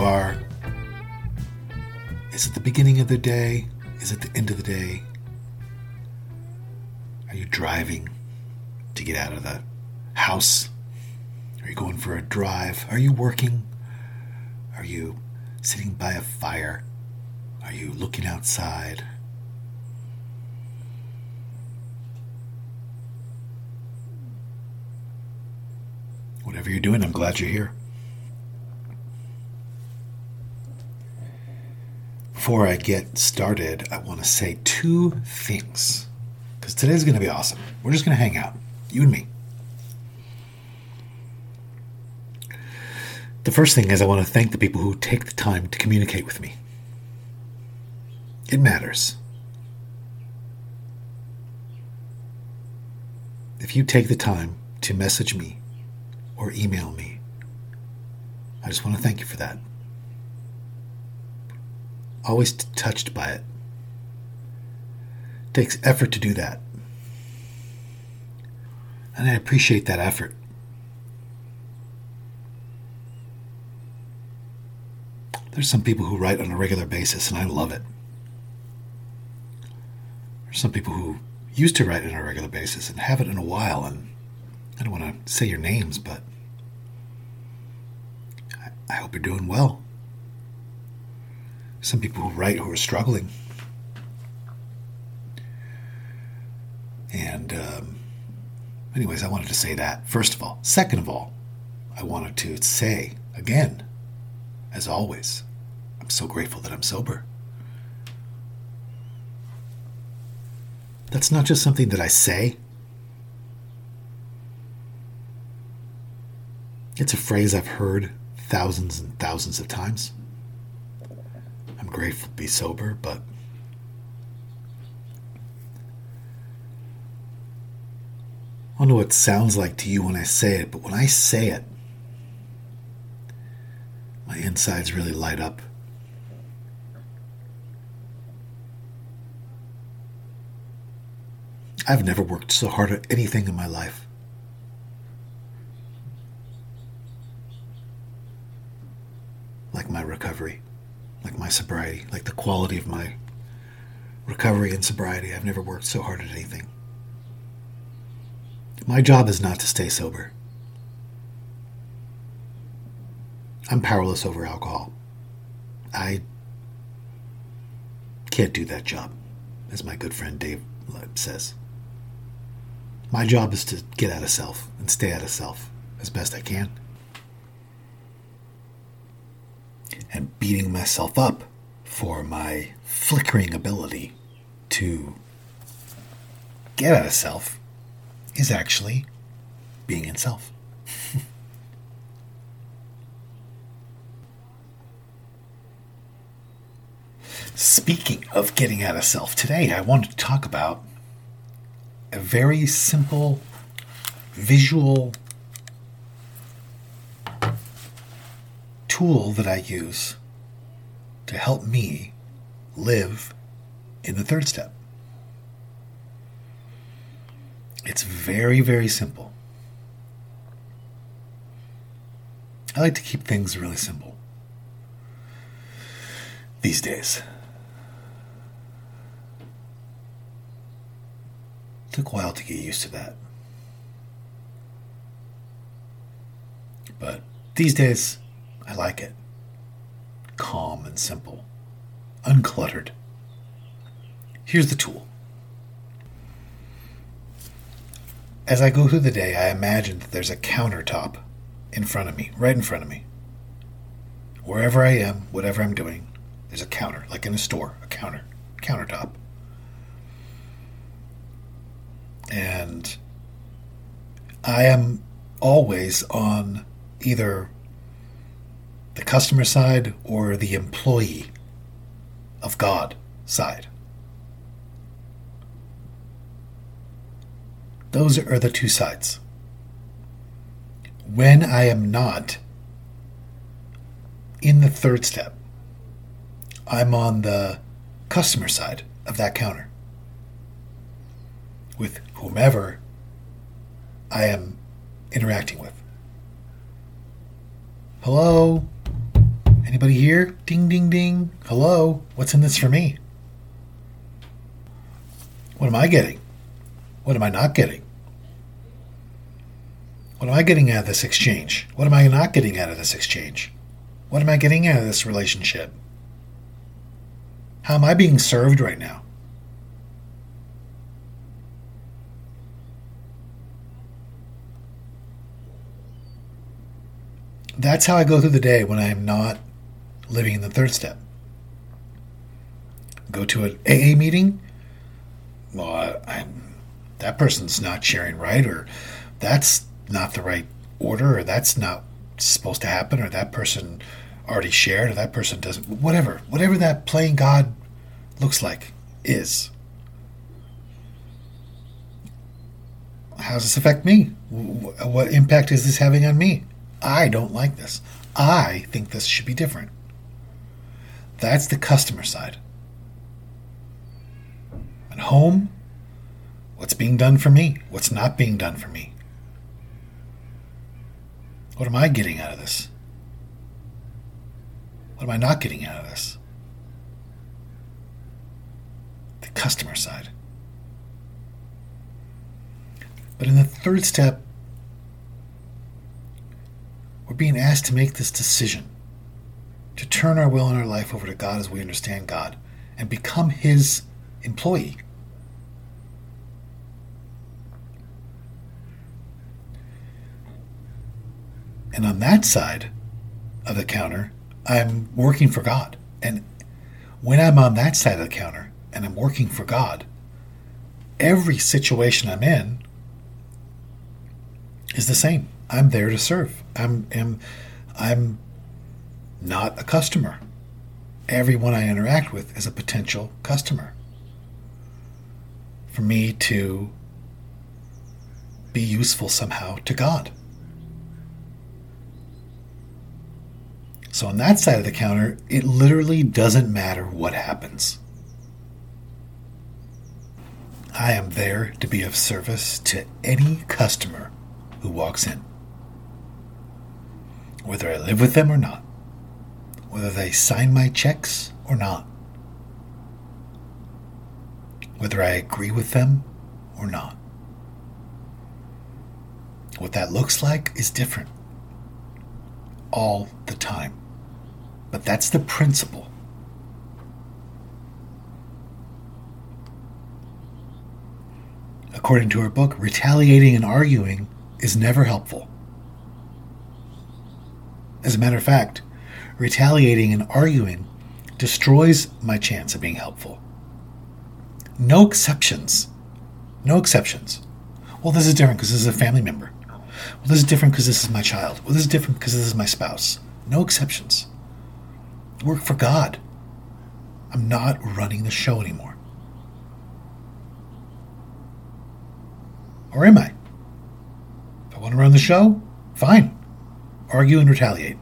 are. Is it the beginning of the day? Is it the end of the day? Are you driving to get out of the house? Are you going for a drive? Are you working? Are you sitting by a fire? Are you looking outside? Whatever you're doing, I'm glad you're here. Before I get started, I want to say two things. Because today's going to be awesome. We're just going to hang out, you and me. The first thing is, I want to thank the people who take the time to communicate with me. It matters. If you take the time to message me or email me, I just want to thank you for that always touched by it. Takes effort to do that. And I appreciate that effort. There's some people who write on a regular basis, and I love it. There's some people who used to write on a regular basis and haven't in a while, and I don't want to say your names, but I hope you're doing well some people who write who are struggling. And, um, anyways, I wanted to say that, first of all. Second of all, I wanted to say again, as always, I'm so grateful that I'm sober. That's not just something that I say. It's a phrase I've heard thousands and thousands of times. I'm grateful to be sober, but I don't know what it sounds like to you when I say it, but when I say it, my insides really light up. I've never worked so hard at anything in my life. Like my recovery sobriety, like the quality of my recovery and sobriety. I've never worked so hard at anything. My job is not to stay sober. I'm powerless over alcohol. I can't do that job, as my good friend Dave says. My job is to get out of self and stay out of self as best I can. And beating myself up for my flickering ability to get out of self is actually being in self. Speaking of getting out of self, today I want to talk about a very simple visual tool that I use to help me live in the third step. It's very, very simple. I like to keep things really simple these days. Took a while to get used to that. But these days, I like it. Calm and simple, uncluttered. Here's the tool. As I go through the day, I imagine that there's a countertop in front of me, right in front of me. Wherever I am, whatever I'm doing, there's a counter, like in a store, a counter, countertop. And I am always on either the customer side or the employee of God side. Those are the two sides. When I am not in the third step, I'm on the customer side of that counter with whomever I am interacting with. Hello? Anybody here? Ding, ding, ding. Hello? What's in this for me? What am I getting? What am I not getting? What am I getting out of this exchange? What am I not getting out of this exchange? What am I getting out of this relationship? How am I being served right now? That's how I go through the day when I am not living in the third step. Go to an AA meeting. Well, I, I, that person's not sharing right, or that's not the right order, or that's not supposed to happen, or that person already shared, or that person doesn't. Whatever, whatever that playing God looks like is. How does this affect me? What impact is this having on me? I don't like this. I think this should be different. That's the customer side. At home, what's being done for me? What's not being done for me? What am I getting out of this? What am I not getting out of this? The customer side. But in the third step, we're being asked to make this decision to turn our will and our life over to God as we understand God and become His employee. And on that side of the counter, I'm working for God. And when I'm on that side of the counter and I'm working for God, every situation I'm in is the same. I'm there to serve. I'm I'm, I'm not a customer. Everyone I interact with is a potential customer. For me to be useful somehow to God. So on that side of the counter, it literally doesn't matter what happens. I am there to be of service to any customer who walks in whether I live with them or not, whether they sign my checks or not, whether I agree with them or not. What that looks like is different all the time. But that's the principle. According to her book, retaliating and arguing is never helpful. As a matter of fact, retaliating and arguing destroys my chance of being helpful. No exceptions. No exceptions. Well, this is different because this is a family member. Well, this is different because this is my child. Well, this is different because this is my spouse. No exceptions. Work for God. I'm not running the show anymore. Or am I? If I want to run the show, fine argue and retaliate.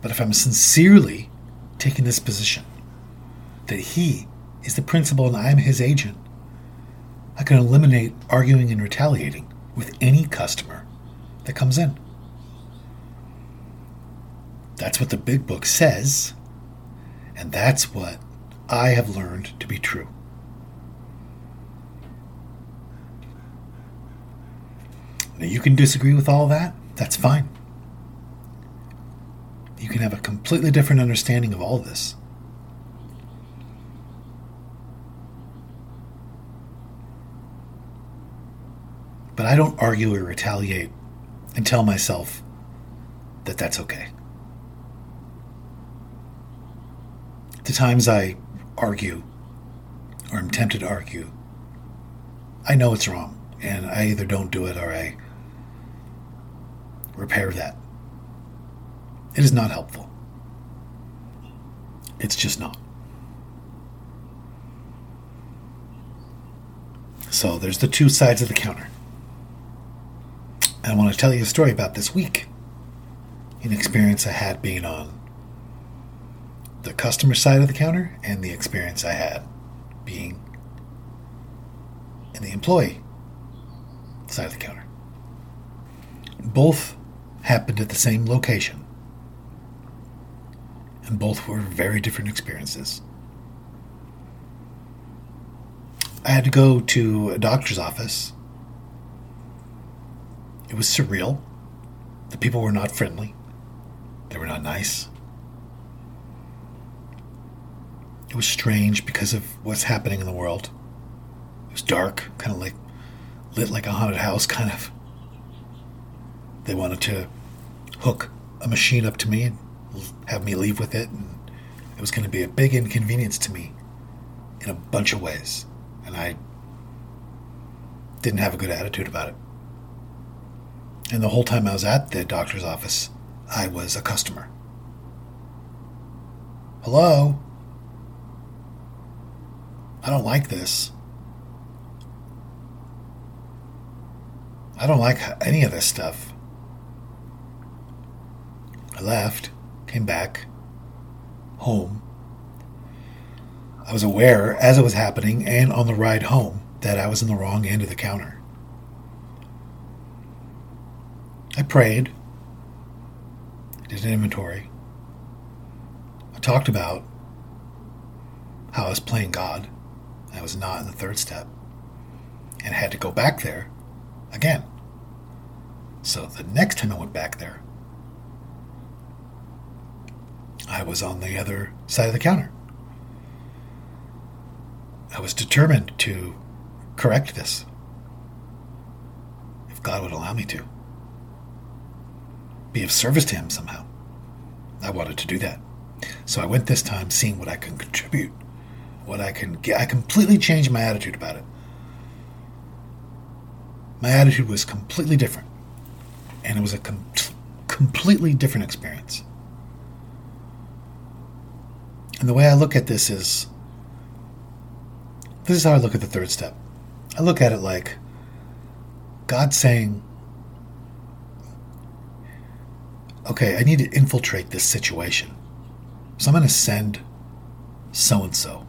But if I'm sincerely taking this position that he is the principal and I'm his agent, I can eliminate arguing and retaliating with any customer that comes in. That's what the big book says, and that's what I have learned to be true. Now, you can disagree with all that, that's fine. You can have a completely different understanding of all this. But I don't argue or retaliate and tell myself that that's okay. The times I argue or I'm tempted to argue, I know it's wrong, and I either don't do it or I repair that. It is not helpful. It's just not. So there's the two sides of the counter. And I want to tell you a story about this week. An experience I had being on the customer side of the counter and the experience I had being in the employee side of the counter. Both happened at the same location, and both were very different experiences. I had to go to a doctor's office it was surreal. The people were not friendly. They were not nice. It was strange because of what's happening in the world. It was dark, kind of like lit like a haunted house, kind of. They wanted to hook a machine up to me and have me leave with it, and it was going to be a big inconvenience to me in a bunch of ways. And I didn't have a good attitude about it. And the whole time I was at the doctor's office, I was a customer. Hello? I don't like this. I don't like any of this stuff. I left, came back, home. I was aware as it was happening and on the ride home that I was in the wrong end of the counter. I prayed, did an inventory. I talked about how I was playing God. I was not in the third step and had to go back there again. So the next time I went back there, I was on the other side of the counter. I was determined to correct this if God would allow me to be of service to him somehow. I wanted to do that. So I went this time seeing what I can contribute, what I can get. I completely changed my attitude about it. My attitude was completely different. And it was a com- completely different experience. And the way I look at this is this is how I look at the third step. I look at it like God saying, okay, I need to infiltrate this situation. So I'm going to send so and so.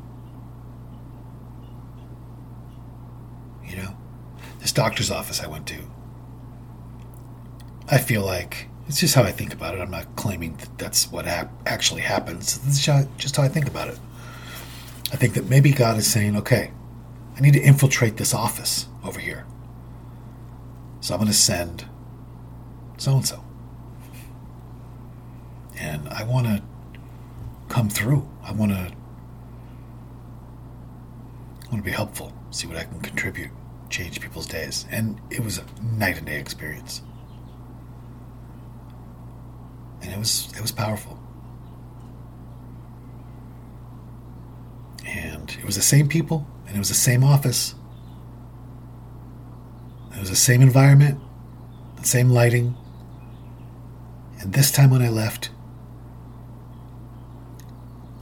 You know, this doctor's office I went to. I feel like it's just how I think about it. I'm not claiming that that's what actually happens. This is just how I think about it. I think that maybe God is saying, okay, I need to infiltrate this office over here. So I'm going to send so and so and I want to come through. I want to I want to be helpful, see what I can contribute, change people's days. And it was a night and day experience. And it was it was powerful. And it was the same people, and it was the same office. It was the same environment, the same lighting. And this time when I left,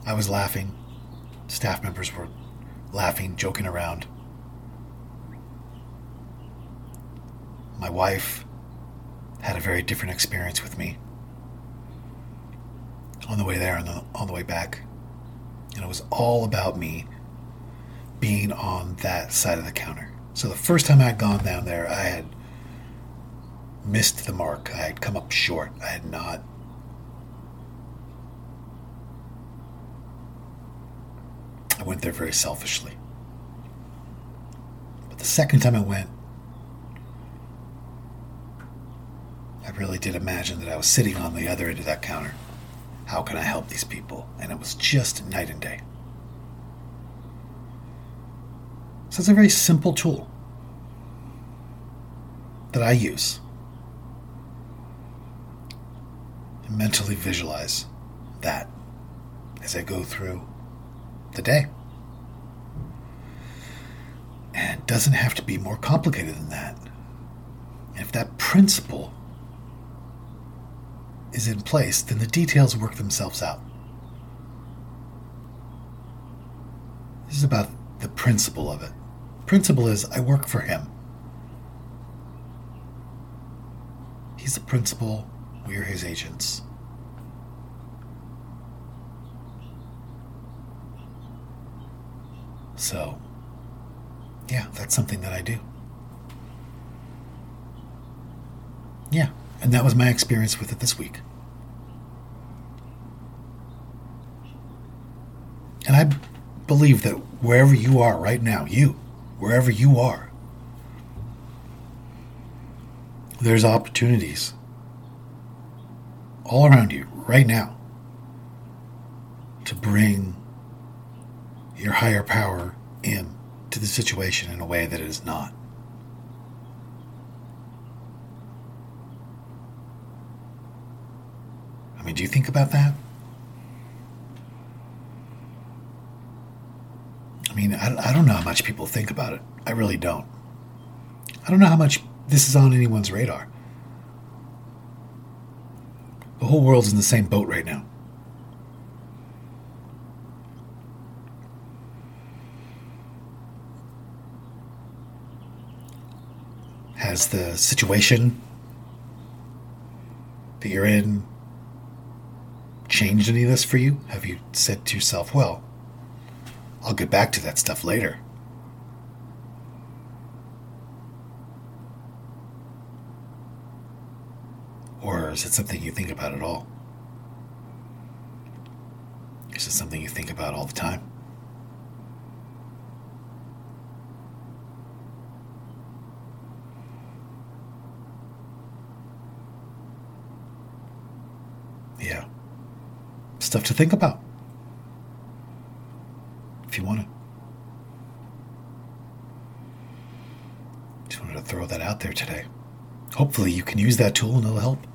I was laughing. Staff members were laughing, joking around. My wife had a very different experience with me. On the way there and on the way back. And it was all about me being on that side of the counter. So the first time I had gone down there, I had missed the mark. I had come up short. I had not. I went there very selfishly. But the second time I went, I really did imagine that I was sitting on the other end of that counter. How can I help these people? And it was just night and day. So it's a very simple tool that I use. And mentally visualize that as I go through the day. And it doesn't have to be more complicated than that. And if that principle is in place, then the details work themselves out. This is about the principle of it. Principle is I work for him. He's the principal, we're his agents. So, yeah, that's something that I do. Yeah, and that was my experience with it this week. And I believe that wherever you are right now, you, wherever you are, there's opportunities all around you right now to bring your higher power in to the situation in a way that it is not. I mean, do you think about that? Mean, I, I don't know how much people think about it. I really don't. I don't know how much this is on anyone's radar. The whole world's in the same boat right now. Has the situation that you're in changed any of this for you? Have you said to yourself, well, I'll get back to that stuff later. Or is it something you think about at all? Is it something you think about all the time? Yeah. Stuff to think about you want to. Just wanted to throw that out there today. Hopefully, you can use that tool and it'll help.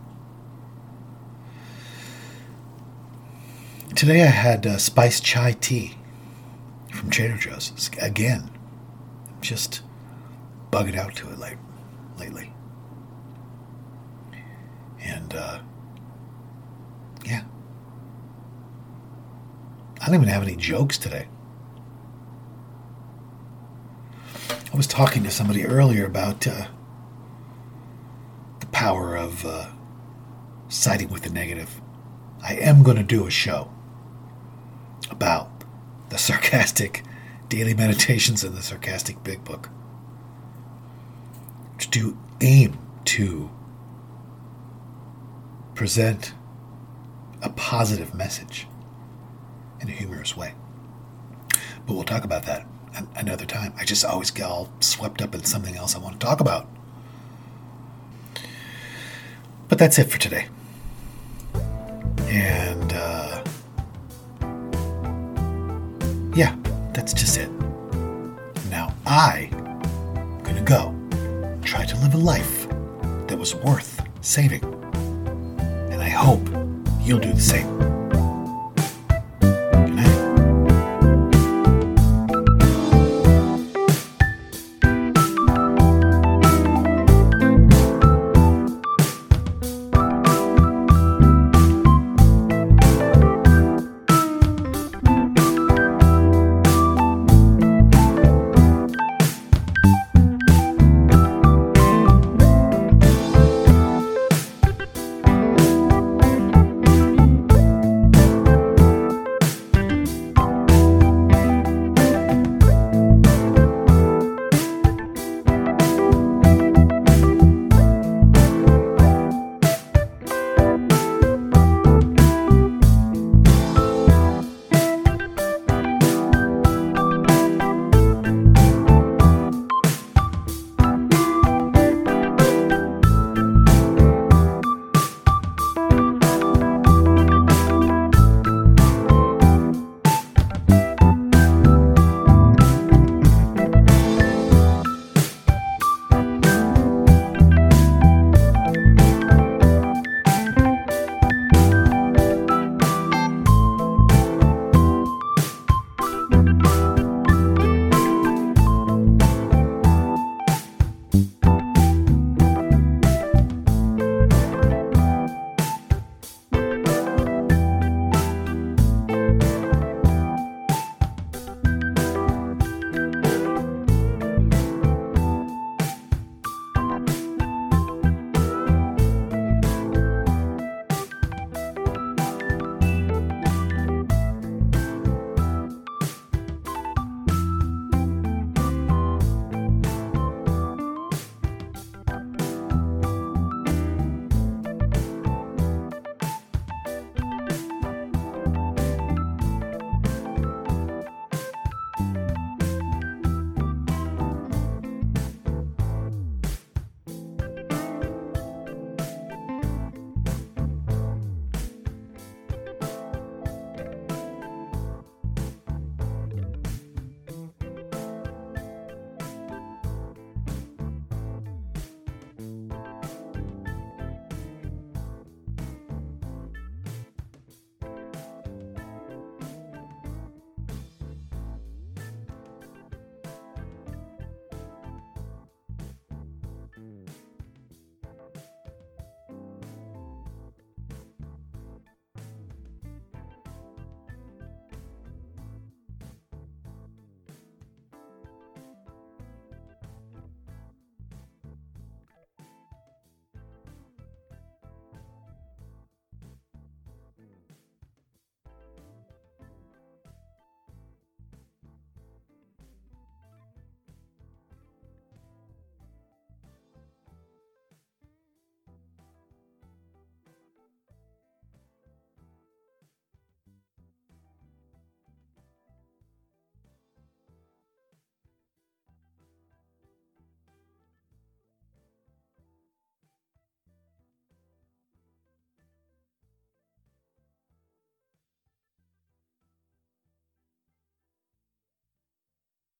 Today I had uh, spiced chai tea from Trader Joe's. Again, just bugging out to it like lately. And uh, yeah, I don't even have any jokes today. I was talking to somebody earlier about uh, the power of uh, siding with the negative. I am going to do a show about the sarcastic daily meditations in the sarcastic big book to do aim to present a positive message in a humorous way. But we'll talk about that another time. I just always get all swept up in something else I want to talk about. But that's it for today. And uh, yeah, that's just it. Now I am to go try to live a life that was worth saving. And I hope you'll do the same.